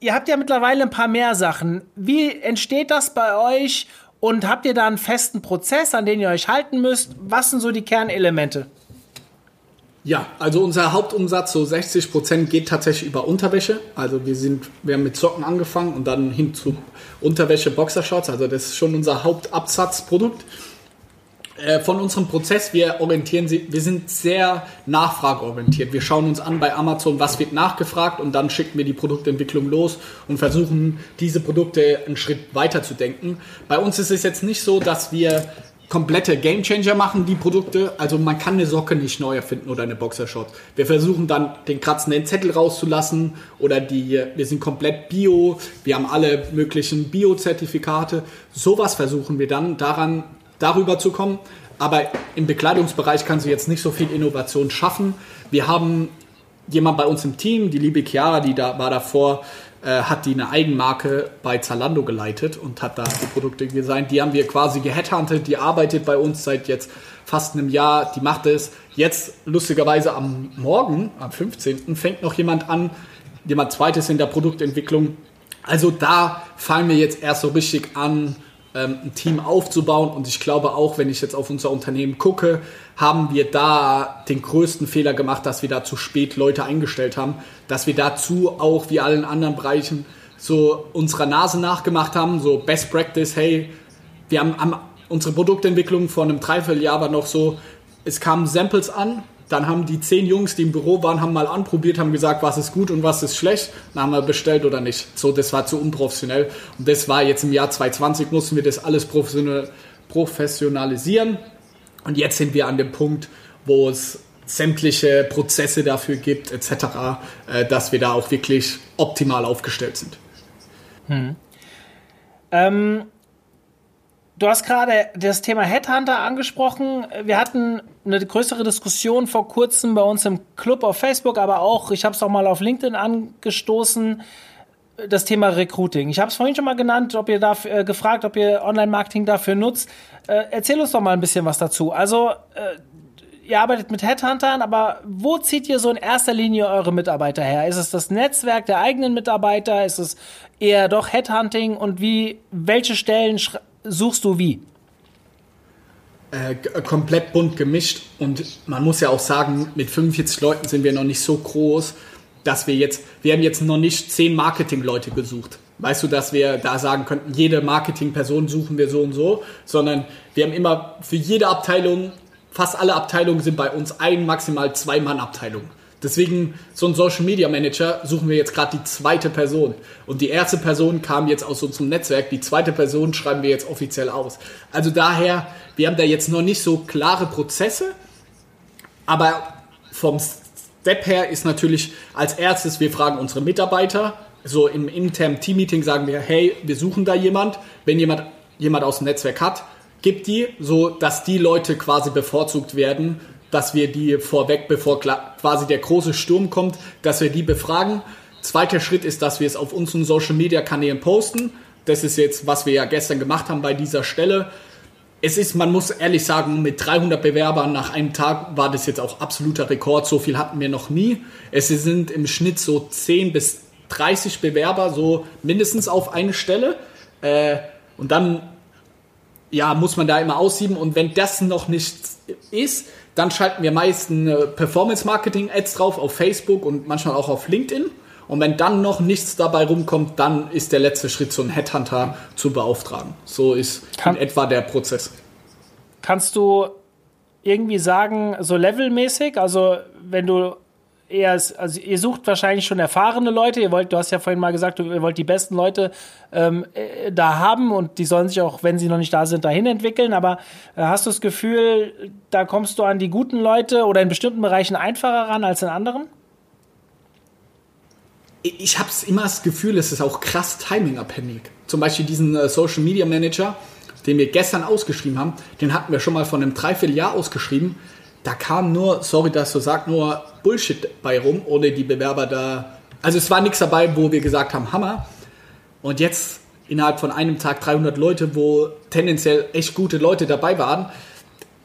ihr habt ja mittlerweile ein paar mehr Sachen. Wie entsteht das bei euch? Und habt ihr da einen festen Prozess, an den ihr euch halten müsst? Was sind so die Kernelemente? Ja, also unser Hauptumsatz, so 60 Prozent, geht tatsächlich über Unterwäsche. Also wir sind, wir haben mit Socken angefangen und dann hin zu Unterwäsche, Boxershorts. Also das ist schon unser Hauptabsatzprodukt. Äh, von unserem Prozess, wir orientieren sie, wir sind sehr nachfrageorientiert. Wir schauen uns an bei Amazon, was wird nachgefragt und dann schicken wir die Produktentwicklung los und versuchen, diese Produkte einen Schritt weiter zu denken. Bei uns ist es jetzt nicht so, dass wir komplette Gamechanger machen, die Produkte. Also man kann eine Socke nicht neu erfinden oder eine Boxershot. Wir versuchen dann den kratzenden Zettel rauszulassen oder die, wir sind komplett Bio, wir haben alle möglichen Bio-Zertifikate. Sowas versuchen wir dann daran darüber zu kommen. Aber im Bekleidungsbereich kannst du jetzt nicht so viel Innovation schaffen. Wir haben jemand bei uns im Team, die liebe Chiara, die da war davor, äh, hat die eine Eigenmarke bei Zalando geleitet und hat da die Produkte designt. Die haben wir quasi geheadhuntet, die arbeitet bei uns seit jetzt fast einem Jahr, die macht es. Jetzt lustigerweise am Morgen, am 15. fängt noch jemand an, jemand zweites in der Produktentwicklung. Also da fallen wir jetzt erst so richtig an, ein Team aufzubauen. Und ich glaube auch, wenn ich jetzt auf unser Unternehmen gucke, haben wir da den größten Fehler gemacht, dass wir da zu spät Leute eingestellt haben, dass wir dazu auch wie allen anderen Bereichen so unserer Nase nachgemacht haben, so Best Practice, hey, wir haben, haben unsere Produktentwicklung vor einem Dreivierteljahr war noch so, es kamen Samples an Dann haben die zehn Jungs, die im Büro waren, haben mal anprobiert, haben gesagt, was ist gut und was ist schlecht. Dann haben wir bestellt oder nicht. So, das war zu unprofessionell. Und das war jetzt im Jahr 2020, mussten wir das alles professionalisieren. Und jetzt sind wir an dem Punkt, wo es sämtliche Prozesse dafür gibt, etc., äh, dass wir da auch wirklich optimal aufgestellt sind. Hm. Ähm, du hast gerade das Thema Headhunter angesprochen. Wir hatten eine größere Diskussion vor kurzem bei uns im Club auf Facebook, aber auch, ich habe es auch mal auf LinkedIn angestoßen, das Thema Recruiting. Ich habe es vorhin schon mal genannt, ob ihr dafür äh, gefragt, ob ihr Online-Marketing dafür nutzt. Äh, erzähl uns doch mal ein bisschen was dazu. Also äh, ihr arbeitet mit Headhuntern, aber wo zieht ihr so in erster Linie eure Mitarbeiter her? Ist es das Netzwerk der eigenen Mitarbeiter? Ist es eher doch Headhunting? Und wie, welche Stellen suchst du wie? Äh, komplett bunt gemischt und man muss ja auch sagen, mit 45 Leuten sind wir noch nicht so groß, dass wir jetzt, wir haben jetzt noch nicht 10 Marketing-Leute gesucht. Weißt du, dass wir da sagen könnten, jede Marketing-Person suchen wir so und so, sondern wir haben immer für jede Abteilung fast alle Abteilungen sind bei uns ein, maximal zwei Mann-Abteilung. Deswegen, so ein Social Media Manager suchen wir jetzt gerade die zweite Person. Und die erste Person kam jetzt aus unserem Netzwerk, die zweite Person schreiben wir jetzt offiziell aus. Also daher, wir haben da jetzt noch nicht so klare Prozesse, aber vom Step her ist natürlich als erstes, wir fragen unsere Mitarbeiter, so im internen Team-Meeting sagen wir, hey, wir suchen da jemand. Wenn jemand jemand aus dem Netzwerk hat, gibt die, so dass die Leute quasi bevorzugt werden, dass wir die vorweg, bevor quasi der große Sturm kommt, dass wir die befragen. Zweiter Schritt ist, dass wir es auf unseren Social Media Kanälen posten. Das ist jetzt, was wir ja gestern gemacht haben bei dieser Stelle. Es ist, man muss ehrlich sagen, mit 300 Bewerbern nach einem Tag war das jetzt auch absoluter Rekord. So viel hatten wir noch nie. Es sind im Schnitt so 10 bis 30 Bewerber, so mindestens auf eine Stelle. Äh, und dann ja, muss man da immer aussieben. Und wenn das noch nicht ist, dann schalten wir meistens äh, Performance-Marketing-Ads drauf auf Facebook und manchmal auch auf LinkedIn. Und wenn dann noch nichts dabei rumkommt, dann ist der letzte Schritt, so einen Headhunter zu beauftragen. So ist Kann, in etwa der Prozess. Kannst du irgendwie sagen, so levelmäßig, also wenn du eher, also ihr sucht wahrscheinlich schon erfahrene Leute. Ihr wollt, du hast ja vorhin mal gesagt, ihr wollt die besten Leute ähm, äh, da haben und die sollen sich auch, wenn sie noch nicht da sind, dahin entwickeln. Aber äh, hast du das Gefühl, da kommst du an die guten Leute oder in bestimmten Bereichen einfacher ran als in anderen? Ich habe immer das Gefühl, es ist auch krass timingabhängig. Zum Beispiel diesen äh, Social Media Manager, den wir gestern ausgeschrieben haben, den hatten wir schon mal von einem Dreivierteljahr ausgeschrieben da kam nur, sorry, dass du sagst, nur Bullshit bei rum, ohne die Bewerber da. Also es war nichts dabei, wo wir gesagt haben, Hammer. Und jetzt innerhalb von einem Tag 300 Leute, wo tendenziell echt gute Leute dabei waren.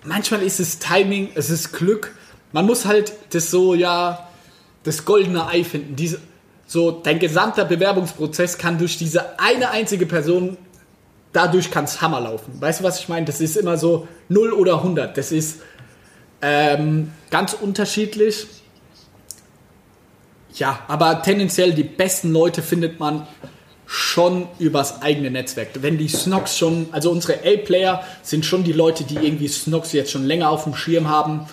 Manchmal ist es Timing, es ist Glück. Man muss halt das so, ja, das goldene Ei finden. Diese, so, dein gesamter Bewerbungsprozess kann durch diese eine einzige Person, dadurch kann es Hammer laufen. Weißt du, was ich meine? Das ist immer so 0 oder 100. Das ist, ähm, ganz unterschiedlich. Ja, aber tendenziell die besten Leute findet man schon übers eigene Netzwerk. Wenn die Snox schon, also unsere A-Player sind schon die Leute, die irgendwie Snox jetzt schon länger auf dem Schirm haben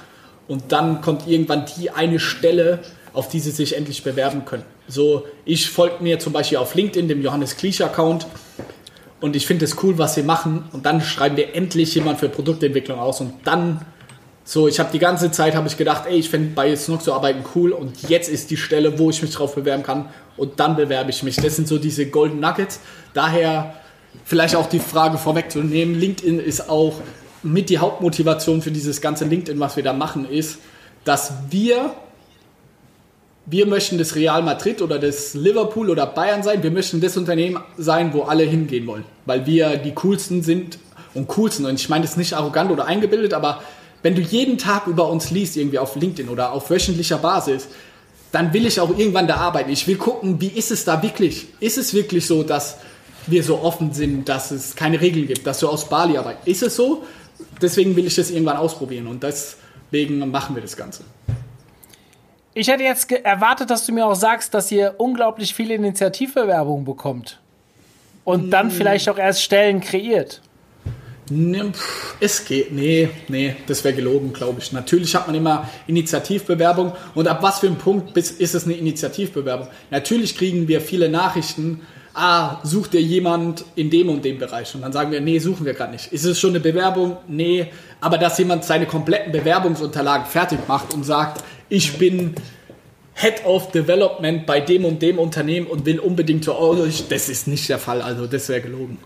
und dann kommt irgendwann die eine Stelle, auf die sie sich endlich bewerben können. So, ich folge mir zum Beispiel auf LinkedIn, dem Johannes Kliesch-Account und ich finde es cool, was sie machen und dann schreiben wir endlich jemand für Produktentwicklung aus und dann so, ich habe die ganze Zeit habe ich gedacht, ey, ich finde bei Snook zu arbeiten cool und jetzt ist die Stelle, wo ich mich drauf bewerben kann und dann bewerbe ich mich. Das sind so diese Golden Nuggets. Daher vielleicht auch die Frage vorwegzunehmen, LinkedIn ist auch mit die Hauptmotivation für dieses ganze LinkedIn, was wir da machen, ist, dass wir wir möchten das Real Madrid oder das Liverpool oder Bayern sein. Wir möchten das Unternehmen sein, wo alle hingehen wollen, weil wir die coolsten sind und coolsten. Und ich meine das nicht arrogant oder eingebildet, aber wenn du jeden Tag über uns liest, irgendwie auf LinkedIn oder auf wöchentlicher Basis, dann will ich auch irgendwann da arbeiten. Ich will gucken, wie ist es da wirklich? Ist es wirklich so, dass wir so offen sind, dass es keine Regeln gibt, dass du aus Bali arbeitest? Ist es so? Deswegen will ich das irgendwann ausprobieren und deswegen machen wir das Ganze. Ich hätte jetzt erwartet, dass du mir auch sagst, dass ihr unglaublich viele Initiativbewerbungen bekommt und dann mm. vielleicht auch erst Stellen kreiert. Ne, es geht. Nee, nee, das wäre gelogen, glaube ich. Natürlich hat man immer Initiativbewerbung. Und ab was für einem Punkt ist es eine Initiativbewerbung? Natürlich kriegen wir viele Nachrichten. Ah, sucht ihr jemand in dem und dem Bereich? Und dann sagen wir, nee, suchen wir gerade nicht. Ist es schon eine Bewerbung? Nee. Aber dass jemand seine kompletten Bewerbungsunterlagen fertig macht und sagt, ich bin Head of Development bei dem und dem Unternehmen und will unbedingt zu euch, das ist nicht der Fall. Also das wäre gelogen.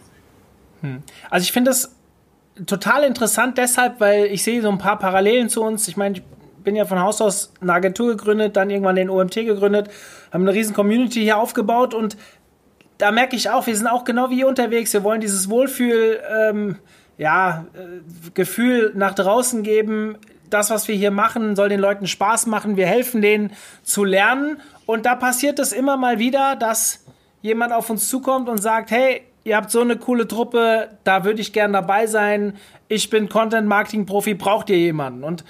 Hm. Also ich finde das total interessant deshalb, weil ich sehe so ein paar Parallelen zu uns. Ich meine, ich bin ja von Haus aus eine Agentur gegründet, dann irgendwann den OMT gegründet, haben eine riesen Community hier aufgebaut und da merke ich auch, wir sind auch genau wie ihr unterwegs. Wir wollen dieses Wohlfühl, ähm, ja, äh, Gefühl nach draußen geben. Das, was wir hier machen, soll den Leuten Spaß machen. Wir helfen denen zu lernen. Und da passiert es immer mal wieder, dass jemand auf uns zukommt und sagt, hey, ihr habt so eine coole Truppe, da würde ich gern dabei sein. Ich bin Content-Marketing-Profi, braucht ihr jemanden? Und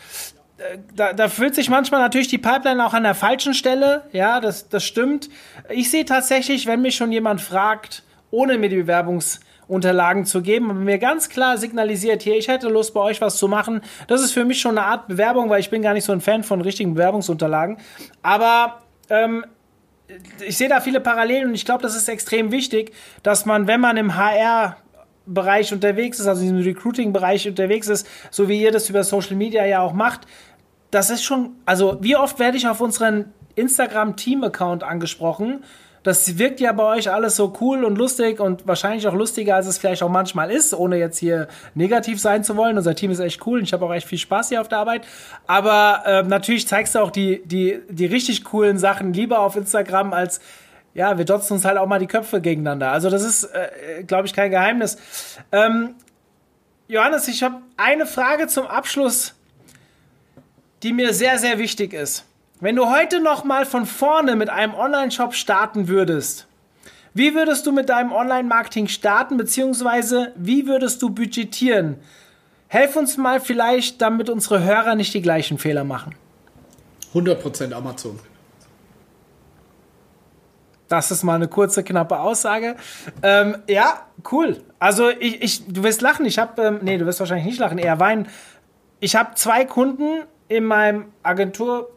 äh, da, da fühlt sich manchmal natürlich die Pipeline auch an der falschen Stelle. Ja, das, das stimmt. Ich sehe tatsächlich, wenn mich schon jemand fragt, ohne mir die Bewerbungsunterlagen zu geben, mir ganz klar signalisiert, hier, ich hätte Lust, bei euch was zu machen. Das ist für mich schon eine Art Bewerbung, weil ich bin gar nicht so ein Fan von richtigen Bewerbungsunterlagen. Aber ähm, ich sehe da viele Parallelen und ich glaube, das ist extrem wichtig, dass man, wenn man im HR Bereich unterwegs ist, also diesem Recruiting-Bereich unterwegs ist, so wie ihr das über Social Media ja auch macht, das ist schon, also wie oft werde ich auf unseren Instagram-Team-Account angesprochen, das wirkt ja bei euch alles so cool und lustig und wahrscheinlich auch lustiger, als es vielleicht auch manchmal ist, ohne jetzt hier negativ sein zu wollen. Unser Team ist echt cool und ich habe auch echt viel Spaß hier auf der Arbeit. Aber äh, natürlich zeigst du auch die, die, die richtig coolen Sachen lieber auf Instagram als ja, wir dotzen uns halt auch mal die Köpfe gegeneinander. Also das ist, äh, glaube ich, kein Geheimnis. Ähm, Johannes, ich habe eine Frage zum Abschluss, die mir sehr, sehr wichtig ist. Wenn du heute noch mal von vorne mit einem Online-Shop starten würdest, wie würdest du mit deinem Online-Marketing starten, beziehungsweise wie würdest du budgetieren? Helf uns mal vielleicht, damit unsere Hörer nicht die gleichen Fehler machen. 100% Amazon. Das ist mal eine kurze, knappe Aussage. Ähm, ja, cool. Also ich, ich, du wirst lachen. Ich habe, ähm, nee, du wirst wahrscheinlich nicht lachen, eher weinen. Ich habe zwei Kunden in meinem Agentur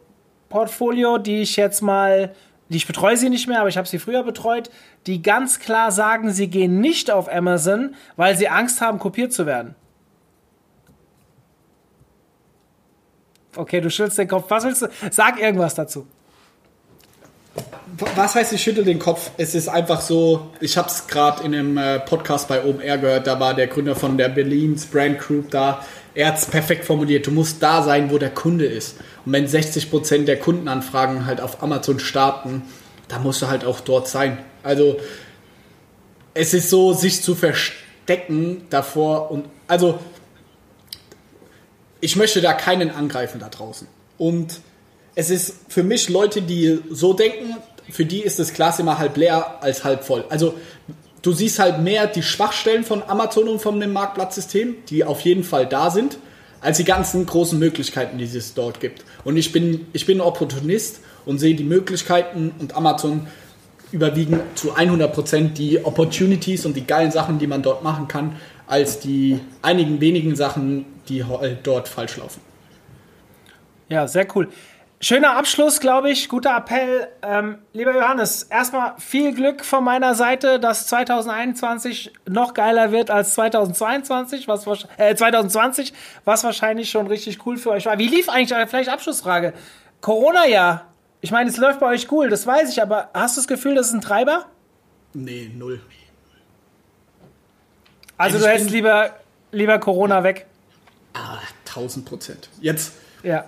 Portfolio, die ich jetzt mal, die ich betreue sie nicht mehr, aber ich habe sie früher betreut, die ganz klar sagen, sie gehen nicht auf Amazon, weil sie Angst haben, kopiert zu werden. Okay, du schüttelst den Kopf. Was willst du? Sag irgendwas dazu. Was heißt, ich schüttel den Kopf? Es ist einfach so, ich habe es gerade in einem äh, Podcast bei OMR gehört, da war der Gründer von der Berlins Brand Group da. Er hat es perfekt formuliert. Du musst da sein, wo der Kunde ist. Und wenn 60% der Kundenanfragen halt auf Amazon starten, dann musst du halt auch dort sein. Also es ist so, sich zu verstecken davor und also ich möchte da keinen angreifen da draußen. Und es ist für mich Leute, die so denken, für die ist das Glas immer halb leer als halb voll. Also du siehst halt mehr die Schwachstellen von Amazon und von dem Marktplatzsystem, die auf jeden Fall da sind als die ganzen großen Möglichkeiten, die es dort gibt. Und ich bin, ich bin Opportunist und sehe die Möglichkeiten und Amazon überwiegen zu 100% die Opportunities und die geilen Sachen, die man dort machen kann, als die einigen wenigen Sachen, die dort falsch laufen. Ja, sehr cool. Schöner Abschluss, glaube ich. Guter Appell. Ähm, lieber Johannes, erstmal viel Glück von meiner Seite, dass 2021 noch geiler wird als 2022, was äh, 2020, was wahrscheinlich schon richtig cool für euch war. Wie lief eigentlich, äh, vielleicht Abschlussfrage, Corona-Jahr? Ich meine, es läuft bei euch cool, das weiß ich, aber hast du das Gefühl, das ist ein Treiber? Nee, null. Also, also du hättest lieber, lieber Corona weg? Ah, 1000 Prozent. Jetzt. Ja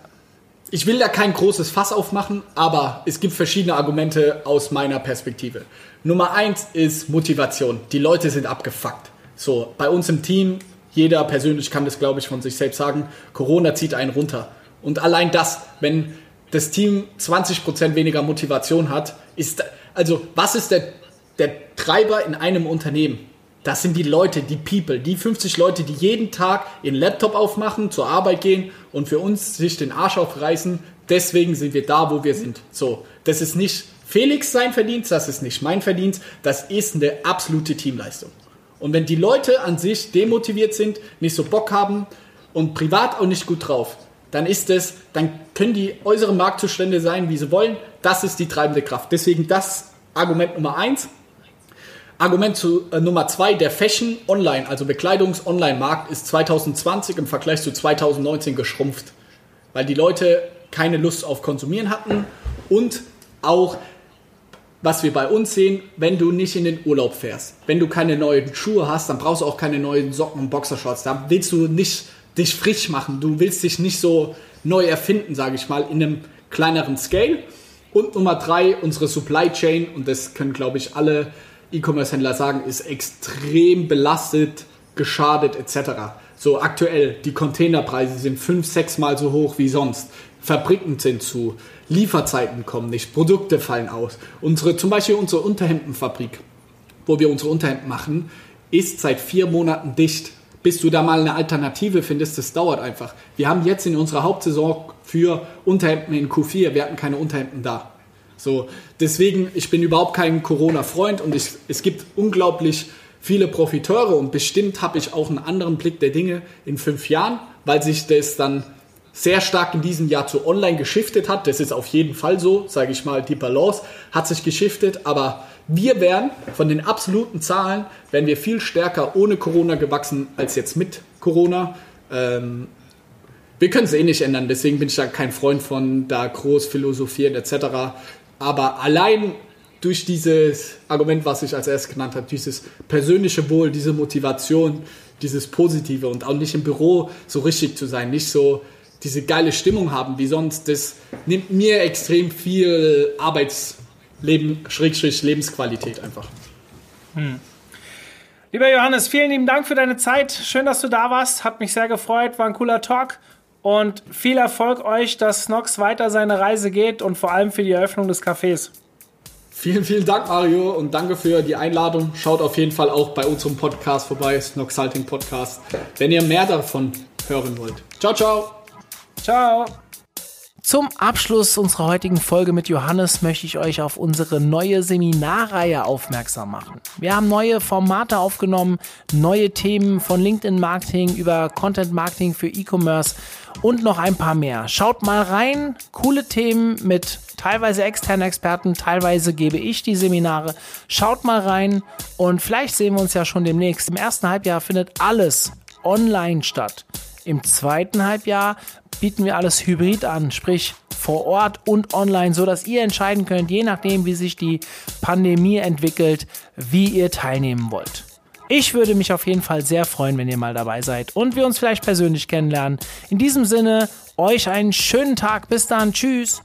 ich will da kein großes Fass aufmachen, aber es gibt verschiedene Argumente aus meiner Perspektive. Nummer eins ist Motivation. Die Leute sind abgefuckt. So, bei uns im Team, jeder persönlich kann das, glaube ich, von sich selbst sagen, Corona zieht einen runter. Und allein das, wenn das Team 20% weniger Motivation hat, ist, also, was ist der, der Treiber in einem Unternehmen? Das sind die Leute, die People, die 50 Leute, die jeden Tag ihren Laptop aufmachen, zur Arbeit gehen und für uns sich den Arsch aufreißen. Deswegen sind wir da, wo wir sind. So, das ist nicht Felix sein Verdienst, das ist nicht mein Verdienst, das ist eine absolute Teamleistung. Und wenn die Leute an sich demotiviert sind, nicht so Bock haben und privat auch nicht gut drauf, dann ist es, dann können die äußeren Marktzustände sein, wie sie wollen. Das ist die treibende Kraft. Deswegen das Argument Nummer eins. Argument zu, äh, Nummer zwei, der Fashion Online, also Bekleidungs-Online-Markt ist 2020 im Vergleich zu 2019 geschrumpft, weil die Leute keine Lust auf Konsumieren hatten und auch was wir bei uns sehen, wenn du nicht in den Urlaub fährst, wenn du keine neuen Schuhe hast, dann brauchst du auch keine neuen Socken und Boxershorts. Da willst du nicht dich frisch machen. Du willst dich nicht so neu erfinden, sage ich mal, in einem kleineren Scale. Und Nummer drei, unsere Supply Chain, und das können, glaube ich, alle E-Commerce-Händler sagen, ist extrem belastet, geschadet etc. So aktuell, die Containerpreise sind fünf, sechs Mal so hoch wie sonst. Fabriken sind zu, Lieferzeiten kommen nicht, Produkte fallen aus. Unsere, zum Beispiel unsere Unterhemdenfabrik, wo wir unsere Unterhemden machen, ist seit vier Monaten dicht. Bis du da mal eine Alternative findest, das dauert einfach. Wir haben jetzt in unserer Hauptsaison für Unterhemden in Q4, wir hatten keine Unterhemden da. So, deswegen, ich bin überhaupt kein Corona-Freund und ich, es gibt unglaublich viele Profiteure und bestimmt habe ich auch einen anderen Blick der Dinge in fünf Jahren, weil sich das dann sehr stark in diesem Jahr zu online geschiftet hat. Das ist auf jeden Fall so, sage ich mal, die Balance hat sich geschiftet, aber wir wären von den absoluten Zahlen, wären wir viel stärker ohne Corona gewachsen als jetzt mit Corona. Ähm, wir können es eh nicht ändern, deswegen bin ich da kein Freund von da groß philosophieren etc. Aber allein durch dieses Argument, was ich als erstes genannt habe, dieses persönliche Wohl, diese Motivation, dieses Positive und auch nicht im Büro so richtig zu sein, nicht so diese geile Stimmung haben wie sonst, das nimmt mir extrem viel Arbeitsleben, Schrägstrich Lebensqualität einfach. Hm. Lieber Johannes, vielen lieben Dank für deine Zeit. Schön, dass du da warst. Hat mich sehr gefreut. War ein cooler Talk. Und viel Erfolg euch, dass Snox weiter seine Reise geht und vor allem für die Eröffnung des Cafés. Vielen, vielen Dank, Mario, und danke für die Einladung. Schaut auf jeden Fall auch bei unserem Podcast vorbei, Snoxalting Podcast, wenn ihr mehr davon hören wollt. Ciao, ciao. Ciao. Zum Abschluss unserer heutigen Folge mit Johannes möchte ich euch auf unsere neue Seminarreihe aufmerksam machen. Wir haben neue Formate aufgenommen, neue Themen von LinkedIn Marketing über Content Marketing für E-Commerce und noch ein paar mehr. Schaut mal rein, coole Themen mit teilweise externen Experten, teilweise gebe ich die Seminare. Schaut mal rein und vielleicht sehen wir uns ja schon demnächst. Im ersten Halbjahr findet alles online statt. Im zweiten Halbjahr bieten wir alles hybrid an, sprich vor Ort und online, so dass ihr entscheiden könnt, je nachdem, wie sich die Pandemie entwickelt, wie ihr teilnehmen wollt. Ich würde mich auf jeden Fall sehr freuen, wenn ihr mal dabei seid und wir uns vielleicht persönlich kennenlernen. In diesem Sinne, euch einen schönen Tag. Bis dann. Tschüss.